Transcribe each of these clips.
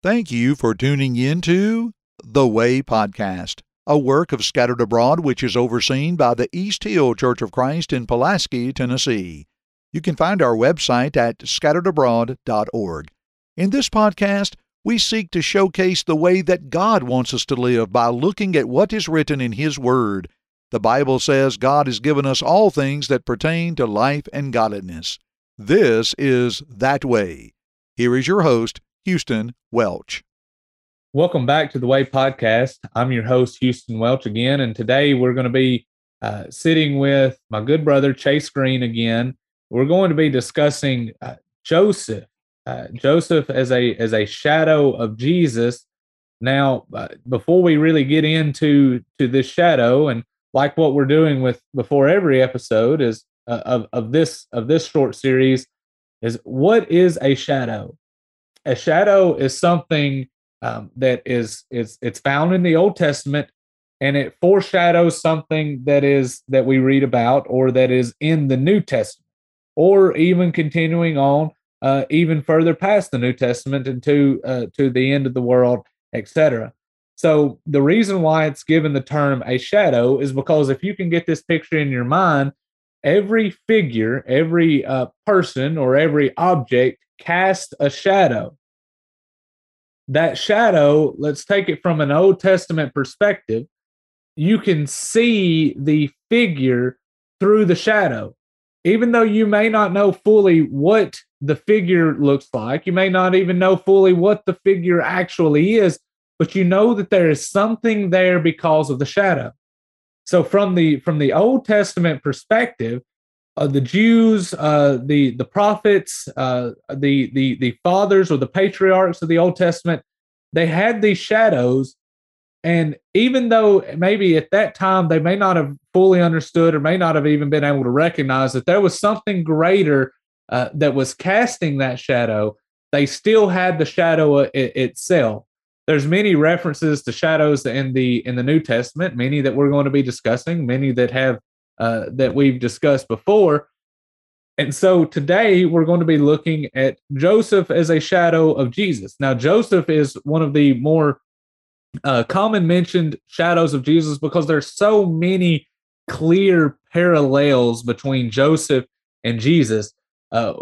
Thank you for tuning in to The Way Podcast, a work of Scattered Abroad which is overseen by the East Hill Church of Christ in Pulaski, Tennessee. You can find our website at scatteredabroad.org. In this podcast, we seek to showcase the way that God wants us to live by looking at what is written in His Word. The Bible says God has given us all things that pertain to life and godliness. This is That Way. Here is your host, Houston Welch. Welcome back to the Way Podcast. I'm your host, Houston Welch, again. And today we're going to be uh, sitting with my good brother, Chase Green, again. We're going to be discussing uh, Joseph. Uh, Joseph as a as a shadow of Jesus. Now, uh, before we really get into to this shadow, and like what we're doing with before every episode is uh, of of this of this short series, is what is a shadow? A shadow is something um, that is is it's found in the Old Testament, and it foreshadows something that is that we read about or that is in the New Testament, or even continuing on uh, even further past the New Testament into uh, to the end of the world, etc. So the reason why it's given the term a shadow is because if you can get this picture in your mind, every figure, every uh, person, or every object cast a shadow. That shadow, let's take it from an Old Testament perspective, you can see the figure through the shadow. Even though you may not know fully what the figure looks like, you may not even know fully what the figure actually is, but you know that there is something there because of the shadow. So from the from the Old Testament perspective, uh, the Jews, uh, the the prophets, uh, the the the fathers or the patriarchs of the Old Testament, they had these shadows, and even though maybe at that time they may not have fully understood or may not have even been able to recognize that there was something greater uh, that was casting that shadow, they still had the shadow it, itself. There's many references to shadows in the in the New Testament, many that we're going to be discussing, many that have uh, that we've discussed before. And so today we're going to be looking at Joseph as a shadow of Jesus. Now, Joseph is one of the more uh, common mentioned shadows of Jesus because there's so many clear parallels between Joseph and Jesus. Uh,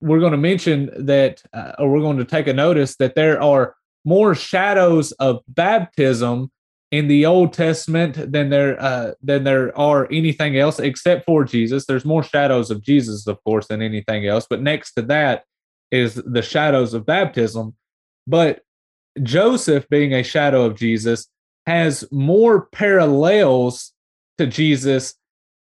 we're going to mention that, uh, or we're going to take a notice that there are more shadows of baptism in the Old Testament than there uh, than there are anything else except for Jesus. There's more shadows of Jesus, of course, than anything else. But next to that is the shadows of baptism. But Joseph, being a shadow of Jesus, has more parallels to Jesus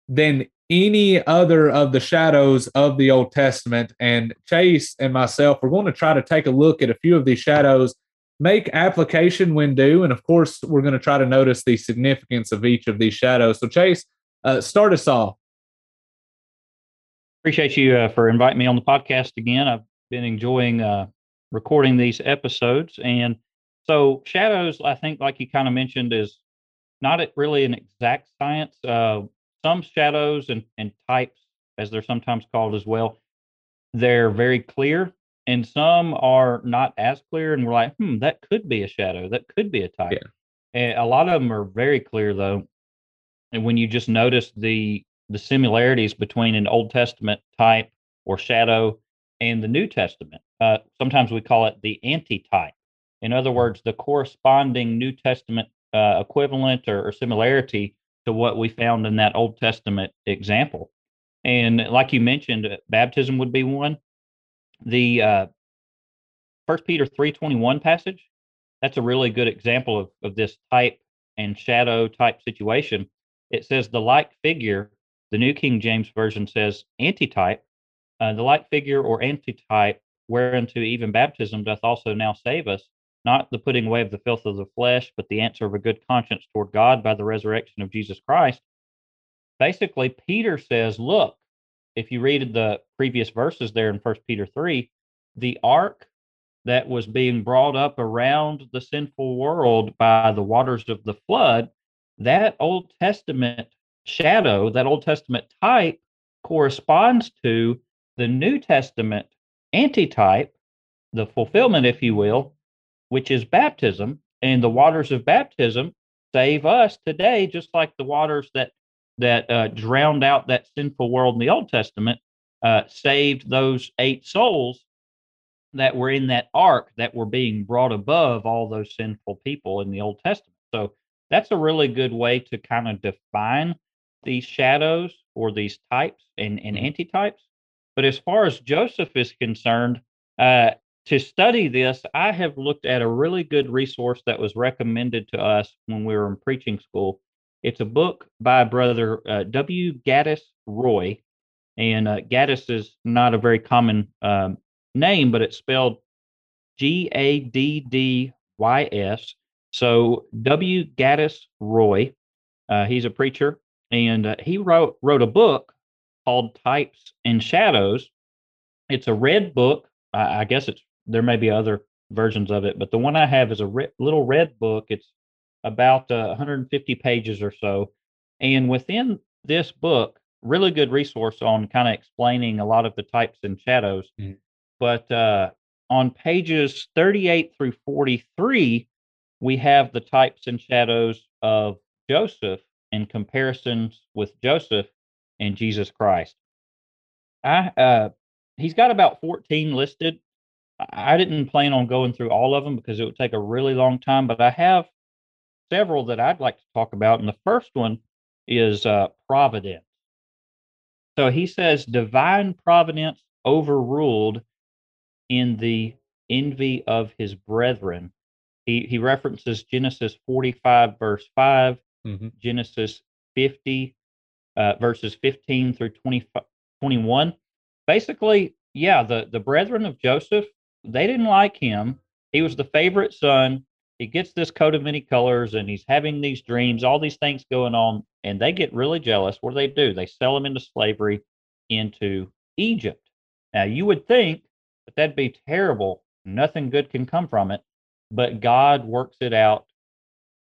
than any other of the shadows of the Old Testament. And Chase and myself, we're going to try to take a look at a few of these shadows make application when due. And of course, we're going to try to notice the significance of each of these shadows. So, Chase, uh, start us off. Appreciate you uh, for inviting me on the podcast again. I've been enjoying uh, recording these episodes. And so, shadows, I think, like you kind of mentioned, is not really an exact science. Uh, some shadows and, and types, as they're sometimes called as well, they're very clear and some are not as clear and we're like hmm that could be a shadow that could be a type yeah. and a lot of them are very clear though and when you just notice the the similarities between an old testament type or shadow and the new testament uh, sometimes we call it the anti-type in other mm. words the corresponding new testament uh, equivalent or, or similarity to what we found in that old testament example and like you mentioned baptism would be one the uh, First Peter three twenty one passage. That's a really good example of, of this type and shadow type situation. It says the like figure. The New King James Version says antitype. Uh, the like figure or antitype, whereunto even baptism doth also now save us, not the putting away of the filth of the flesh, but the answer of a good conscience toward God by the resurrection of Jesus Christ. Basically, Peter says, Look, if you read the previous verses there in First Peter three, the ark that was being brought up around the sinful world by the waters of the flood, that Old Testament shadow, that Old Testament type corresponds to the New Testament antitype, the fulfillment, if you will, which is baptism. And the waters of baptism save us today, just like the waters that that uh, drowned out that sinful world in the Old Testament uh, saved those eight souls that were in that ark that were being brought above all those sinful people in the Old Testament. So that's a really good way to kind of define these shadows or these types and, and mm-hmm. antitypes. But as far as Joseph is concerned, uh, to study this, I have looked at a really good resource that was recommended to us when we were in preaching school. It's a book by Brother uh, W. Gaddys Roy. And uh, Gaddys is not a very common um, name, but it's spelled G A D D Y S. So W. Gaddys Roy. Uh, he's a preacher, and uh, he wrote wrote a book called Types and Shadows. It's a red book. I, I guess it's there may be other versions of it, but the one I have is a re- little red book. It's about uh, 150 pages or so, and within this book, really good resource on kind of explaining a lot of the types and shadows. Mm-hmm. But uh, on pages 38 through 43, we have the types and shadows of Joseph in comparisons with Joseph and Jesus Christ. I uh, he's got about 14 listed I didn't plan on going through all of them because it would take a really long time, but I have several that I'd like to talk about. And the first one is uh, providence. So he says divine providence overruled in the envy of his brethren. He, he references Genesis 45, verse 5, mm-hmm. Genesis 50, uh, verses 15 through 20, 21. Basically, yeah, the, the brethren of Joseph they didn't like him. He was the favorite son. He gets this coat of many colors and he's having these dreams, all these things going on, and they get really jealous. What do they do? They sell him into slavery into Egypt. Now, you would think that that'd be terrible. Nothing good can come from it, but God works it out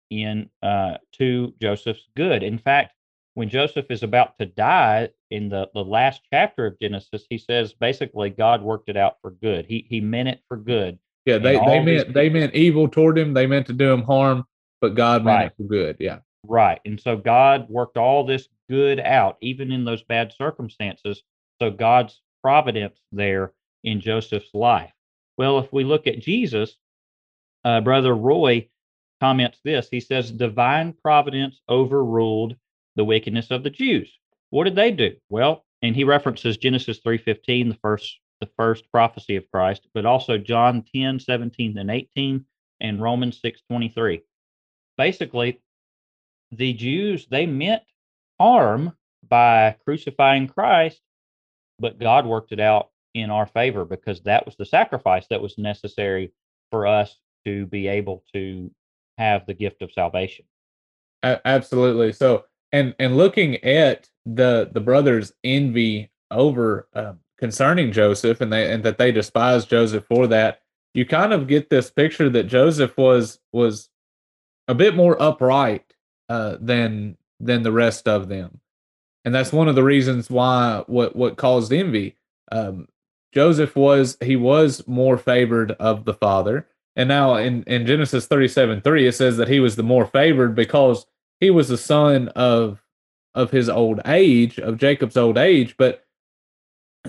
in uh, to Joseph's good. In fact, when Joseph is about to die in the, the last chapter of Genesis, he says basically God worked it out for good. He he meant it for good. Yeah, they, they meant people, they meant evil toward him. They meant to do him harm, but God meant right. it for good. Yeah. Right. And so God worked all this good out, even in those bad circumstances. So God's providence there in Joseph's life. Well, if we look at Jesus, uh, Brother Roy comments this. He says, Divine providence overruled the wickedness of the Jews. What did they do? Well, and he references Genesis 3:15, the first the first prophecy of Christ, but also John 10, 17 and 18, and Romans 6, 23. Basically, the Jews, they meant harm by crucifying Christ, but God worked it out in our favor because that was the sacrifice that was necessary for us to be able to have the gift of salvation. Absolutely. So and and looking at the the brothers' envy over uh, concerning Joseph, and they and that they despise Joseph for that, you kind of get this picture that Joseph was was a bit more upright uh, than than the rest of them, and that's one of the reasons why what what caused envy. Um, Joseph was he was more favored of the father, and now in in Genesis thirty seven three it says that he was the more favored because he was the son of of his old age, of Jacob's old age. But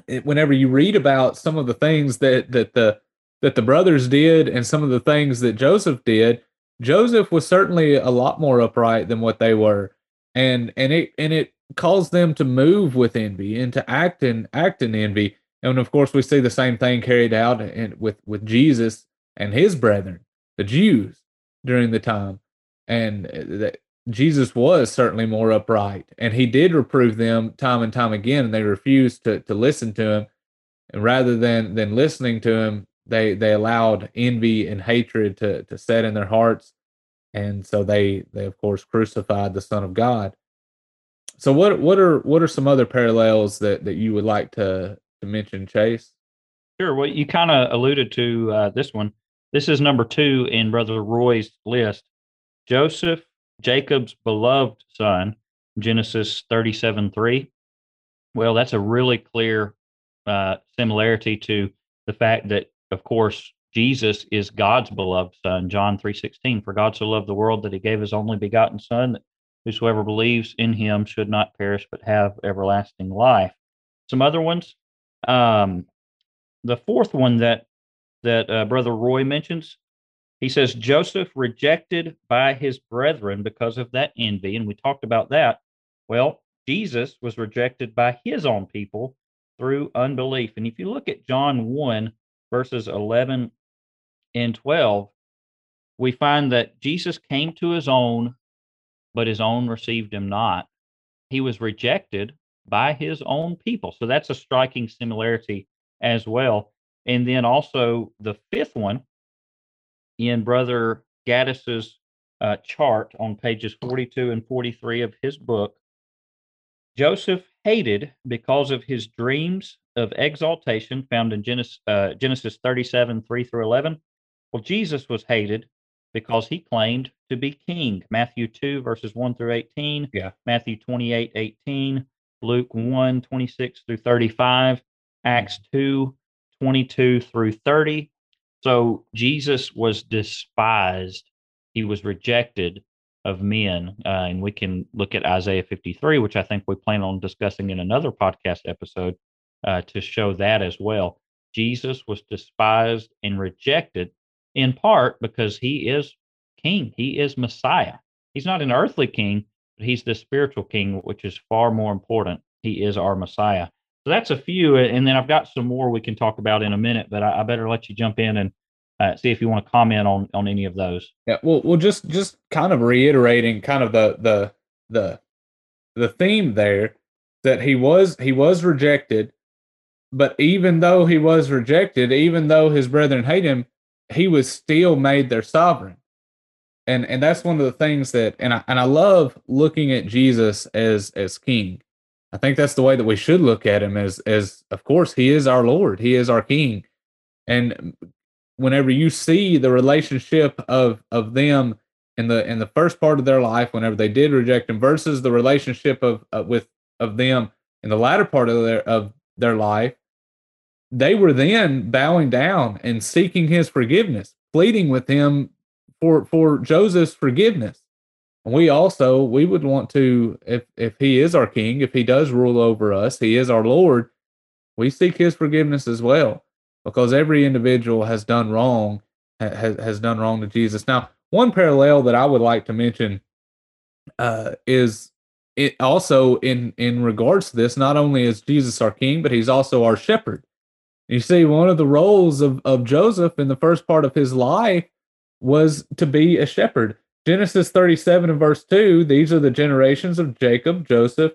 it, whenever you read about some of the things that that the that the brothers did and some of the things that Joseph did, Joseph was certainly a lot more upright than what they were, and and it and it caused them to move with envy and to act in act in envy. And of course, we see the same thing carried out in, with with Jesus and his brethren, the Jews, during the time, and eh, that Jesus was certainly more upright, and he did reprove them time and time again, and they refused to to listen to him. And rather than than listening to him, they they allowed envy and hatred to to set in their hearts, and so they they of course crucified the Son of God. So what what are what are some other parallels that that you would like to to mention, Chase? Sure. Well, you kind of alluded to uh, this one. This is number two in Brother Roy's list. Joseph Jacob's beloved son, Genesis 37 3. Well, that's a really clear uh, similarity to the fact that, of course, Jesus is God's beloved son. John 3:16 for God so loved the world that he gave his only begotten son that whosoever believes in him should not perish but have everlasting life. Some other ones um, the fourth one that that uh, brother Roy mentions he says Joseph rejected by his brethren because of that envy and we talked about that. Well, Jesus was rejected by his own people through unbelief. And if you look at John 1 verses 11 and 12, we find that Jesus came to his own, but his own received him not. He was rejected by his own people. So that's a striking similarity as well. And then also the fifth one in Brother Gaddys's uh, chart on pages 42 and 43 of his book, Joseph hated because of his dreams of exaltation found in Genesis, uh, Genesis 37, 3 through 11. Well, Jesus was hated because he claimed to be king. Matthew 2, verses 1 through 18. Yeah. Matthew 28, 18. Luke 1, 26 through 35. Acts 2, 22 through 30. So Jesus was despised. He was rejected of men. Uh, and we can look at Isaiah 53, which I think we plan on discussing in another podcast episode uh, to show that as well. Jesus was despised and rejected in part because he is king, he is Messiah. He's not an earthly king, but he's the spiritual king, which is far more important. He is our Messiah. So that's a few. And then I've got some more we can talk about in a minute, but I, I better let you jump in and uh, see if you want to comment on on any of those. Yeah, well, well, just just kind of reiterating kind of the the the the theme there that he was he was rejected, but even though he was rejected, even though his brethren hate him, he was still made their sovereign. And and that's one of the things that and I and I love looking at Jesus as as king. I think that's the way that we should look at him as as of course he is our Lord, he is our king. And whenever you see the relationship of of them in the in the first part of their life whenever they did reject him versus the relationship of uh, with of them in the latter part of their of their life they were then bowing down and seeking his forgiveness pleading with him for for Joseph's forgiveness we also we would want to if if he is our king if he does rule over us he is our lord we seek his forgiveness as well because every individual has done wrong has has done wrong to Jesus. Now, one parallel that I would like to mention uh, is it also in in regards to this. Not only is Jesus our King, but He's also our Shepherd. You see, one of the roles of of Joseph in the first part of his life was to be a shepherd. Genesis 37 and verse 2, these are the generations of Jacob, Joseph,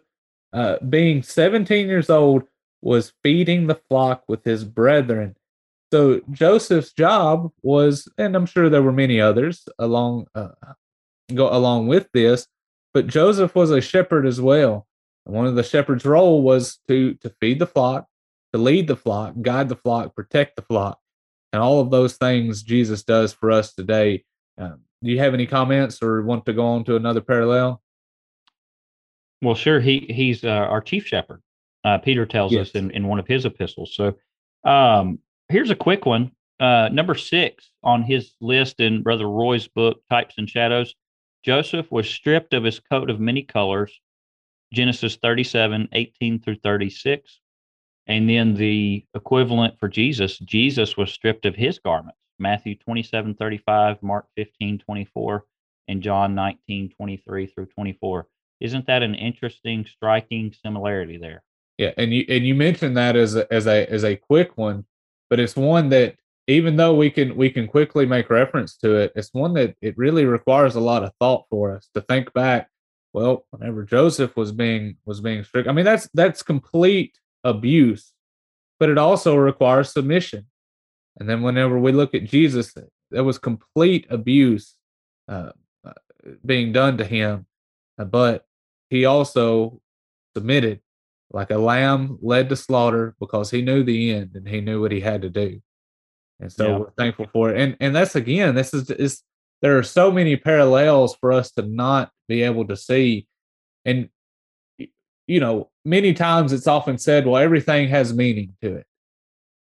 uh, being 17 years old, was feeding the flock with his brethren. So Joseph's job was, and I'm sure there were many others along uh, go along with this, but Joseph was a shepherd as well. And one of the shepherd's role was to to feed the flock, to lead the flock, guide the flock, protect the flock, and all of those things Jesus does for us today. Um, do you have any comments or want to go on to another parallel? Well, sure. He he's uh, our chief shepherd. Uh, Peter tells yes. us in, in one of his epistles. So um, here's a quick one. Uh, number six on his list in Brother Roy's book, Types and Shadows. Joseph was stripped of his coat of many colors, Genesis 37, 18 through 36. And then the equivalent for Jesus, Jesus was stripped of his garments, Matthew 27, 35, Mark 15, 24, and John 19, 23 through 24. Isn't that an interesting, striking similarity there? Yeah, and you and you mentioned that as a, as a as a quick one, but it's one that even though we can we can quickly make reference to it, it's one that it really requires a lot of thought for us to think back. Well, whenever Joseph was being was being strict, I mean that's that's complete abuse, but it also requires submission. And then whenever we look at Jesus, there was complete abuse uh, uh, being done to him, uh, but he also submitted like a lamb led to slaughter because he knew the end and he knew what he had to do. And so yeah. we're thankful for it. And and that's again, this is is there are so many parallels for us to not be able to see. And you know, many times it's often said, well, everything has meaning to it.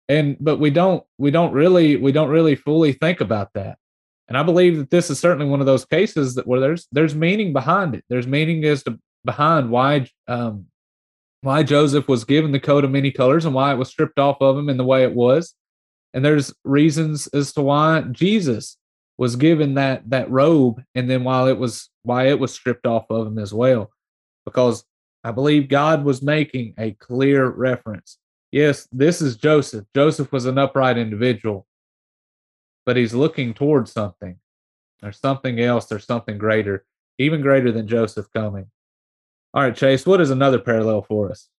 And but we don't we don't really we don't really fully think about that. And i believe that this is certainly one of those cases that where there's there's meaning behind it. There's meaning as to behind why um why joseph was given the coat of many colors and why it was stripped off of him in the way it was. And there's reasons as to why jesus was given that that robe and then while it was why it was stripped off of him as well. Because i believe god was making a clear reference yes, this is Joseph. Joseph was an upright individual, but he's looking towards something. There's something else, there's something greater, even greater than Joseph coming. All right, Chase, what is another parallel for us?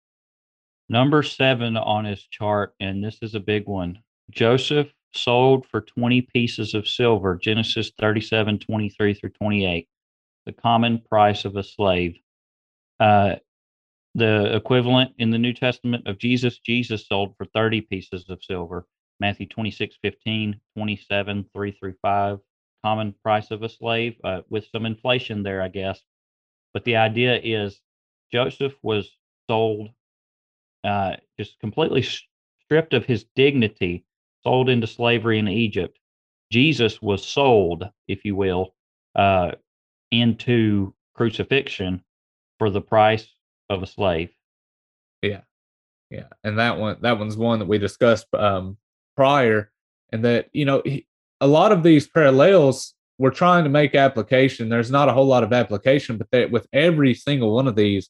Number seven on his chart, and this is a big one. Joseph sold for 20 pieces of silver, Genesis 37, 23 through 28, the common price of a slave. Uh, the equivalent in the New Testament of Jesus, Jesus sold for 30 pieces of silver. Matthew 26, 15, 27, 3 through 5. Common price of a slave uh, with some inflation there, I guess. But the idea is Joseph was sold uh, just completely stripped of his dignity, sold into slavery in Egypt. Jesus was sold, if you will, uh, into crucifixion for the price of a slave. Yeah, yeah, and that one that one's one that we discussed um, prior, and that you know he, a lot of these parallels we're trying to make application. There's not a whole lot of application, but that with every single one of these,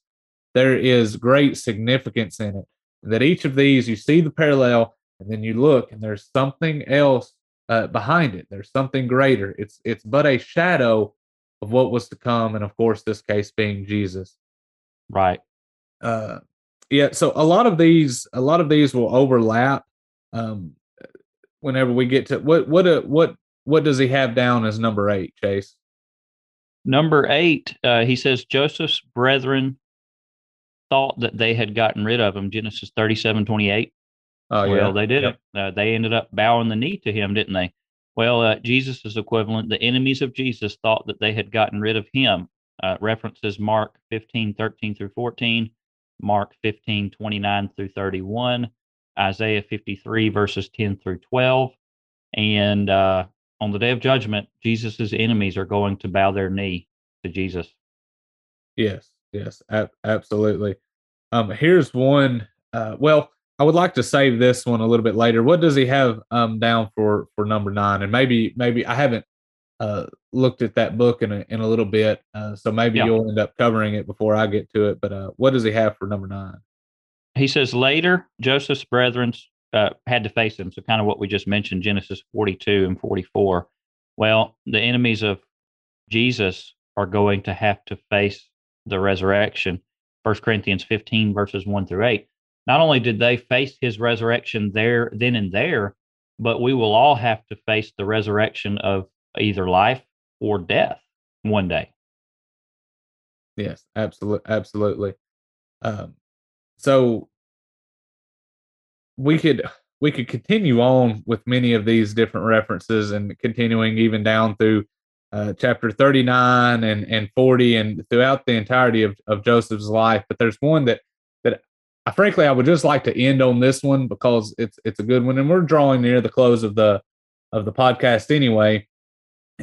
there is great significance in it. that each of these, you see the parallel, and then you look, and there's something else uh, behind it. There's something greater. It's it's but a shadow of what was to come, and of course, this case being Jesus. Right. Uh, yeah. So a lot of these, a lot of these will overlap. Um, whenever we get to what what uh, what what does he have down as number eight, Chase? Number eight, uh, he says Joseph's brethren thought that they had gotten rid of him. Genesis thirty-seven twenty-eight. Oh yeah. Well, they did yep. it. Uh, they ended up bowing the knee to him, didn't they? Well, uh, Jesus' is equivalent, the enemies of Jesus thought that they had gotten rid of him uh, references Mark 15, 13 through 14, Mark 15, 29 through 31, Isaiah 53, verses 10 through 12. And uh, on the day of judgment, Jesus' enemies are going to bow their knee to Jesus. Yes, yes, ab- absolutely. Um, here's one. Uh, well, I would like to save this one a little bit later. What does he have um, down for for number nine? And maybe maybe I haven't uh, looked at that book in a, in a little bit. Uh, so maybe yeah. you'll end up covering it before I get to it. But uh, what does he have for number nine? He says later Joseph's brethren uh, had to face him. So kind of what we just mentioned, Genesis 42 and 44. Well, the enemies of Jesus are going to have to face the resurrection. First Corinthians 15 verses 1 through 8. Not only did they face his resurrection there, then and there, but we will all have to face the resurrection of either life or death one day. Yes, absolutely, absolutely. Um, so we could we could continue on with many of these different references and continuing even down through uh, chapter 39 and, and 40 and throughout the entirety of, of Joseph's life. But there's one that that I frankly I would just like to end on this one because it's it's a good one and we're drawing near the close of the of the podcast anyway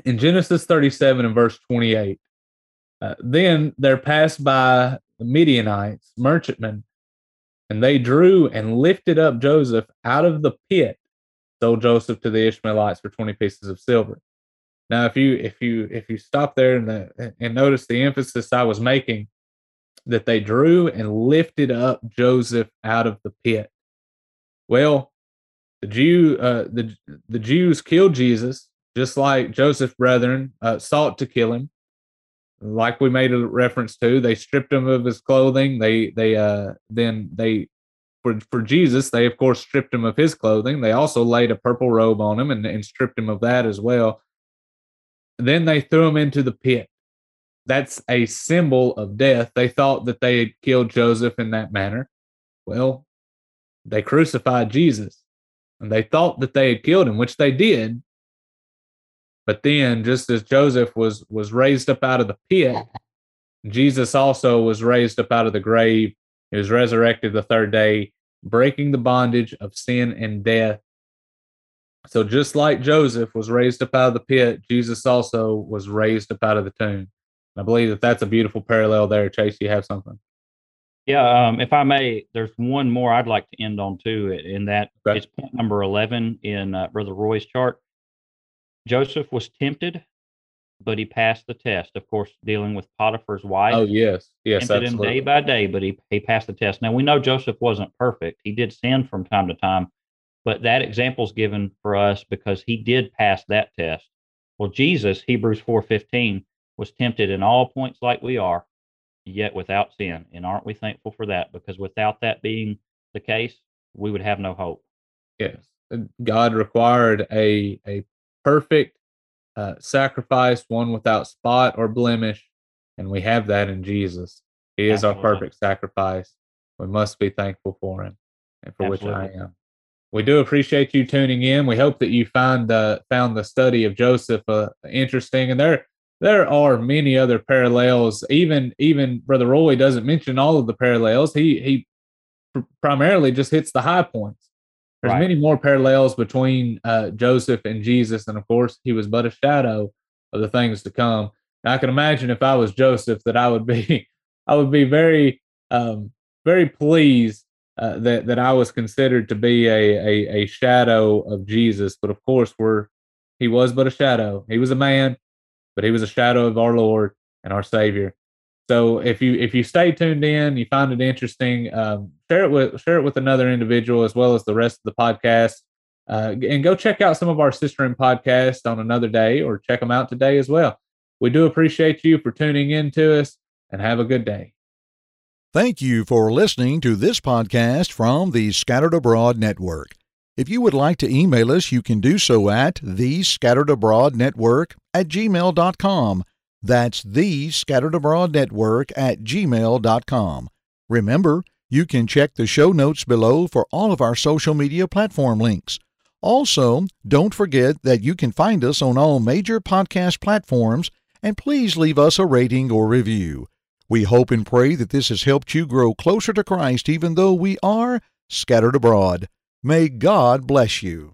in Genesis 37 and verse 28. Uh, then there passed by the Midianites, merchantmen, and they drew and lifted up Joseph out of the pit, sold Joseph to the Ishmaelites for 20 pieces of silver. Now, if you if you if you stop there and the, and notice the emphasis I was making, that they drew and lifted up Joseph out of the pit. Well, the Jew uh, the the Jews killed Jesus just like Joseph's brethren uh, sought to kill him. Like we made a reference to, they stripped him of his clothing. They they uh then they for for Jesus, they of course stripped him of his clothing. They also laid a purple robe on him and, and stripped him of that as well. Then they threw him into the pit. That's a symbol of death. They thought that they had killed Joseph in that manner. Well, they crucified Jesus and they thought that they had killed him, which they did. But then, just as Joseph was was raised up out of the pit, Jesus also was raised up out of the grave. He was resurrected the third day. breaking the bondage of sin and death. So, just like Joseph was raised up out of the pit, Jesus also was raised up out of the tomb. I believe that that's a beautiful parallel there. Chase, you have something? Yeah, um, if I may, there's one more I'd like to end on too, in that okay. it's point number 11 in uh, Brother Roy's chart. Joseph was tempted, but he passed the test. Of course, dealing with Potiphar's wife. Oh, yes. Yes, tempted absolutely. him day by day, but he, he passed the test. Now, we know Joseph wasn't perfect. He did sin from time to time, but that example is given for us because he did pass that test. Well, Jesus, Hebrews 4.15, was tempted in all points like we are, yet without sin. And aren't we thankful for that? Because without that being the case, we would have no hope. Yes. God required a, a perfect uh, sacrifice, one without spot or blemish. And we have that in Jesus. He is Absolutely. our perfect sacrifice. We must be thankful for him and for Absolutely. which I am. We do appreciate you tuning in. We hope that you find uh, found the study of Joseph uh, interesting. And there there are many other parallels. Even even Brother Roy doesn't mention all of the parallels. He he pr- primarily just hits the high points. There's right. many more parallels between uh, Joseph and Jesus, and of course, he was but a shadow of the things to come. I can imagine if I was Joseph, that I would be, I would be very, um, very pleased uh, that that I was considered to be a, a a shadow of Jesus. But of course, we're he was but a shadow. He was a man but he was a shadow of our Lord and our Savior. So if you if you stay tuned in, you find it interesting, um, share it with share it with another individual as well as the rest of the podcast, uh, and go check out some of our sister and podcast on another day, or check them out today as well. We do appreciate you for tuning in to us, and have a good day. Thank you for listening to this podcast from the Scattered Abroad Network. If you would like to email us, you can do so at the Scattered Abroad Network at gmail.com. That's the Scattered Abroad Network at gmail.com. Remember, you can check the show notes below for all of our social media platform links. Also, don't forget that you can find us on all major podcast platforms, and please leave us a rating or review. We hope and pray that this has helped you grow closer to Christ, even though we are scattered abroad. May God bless you.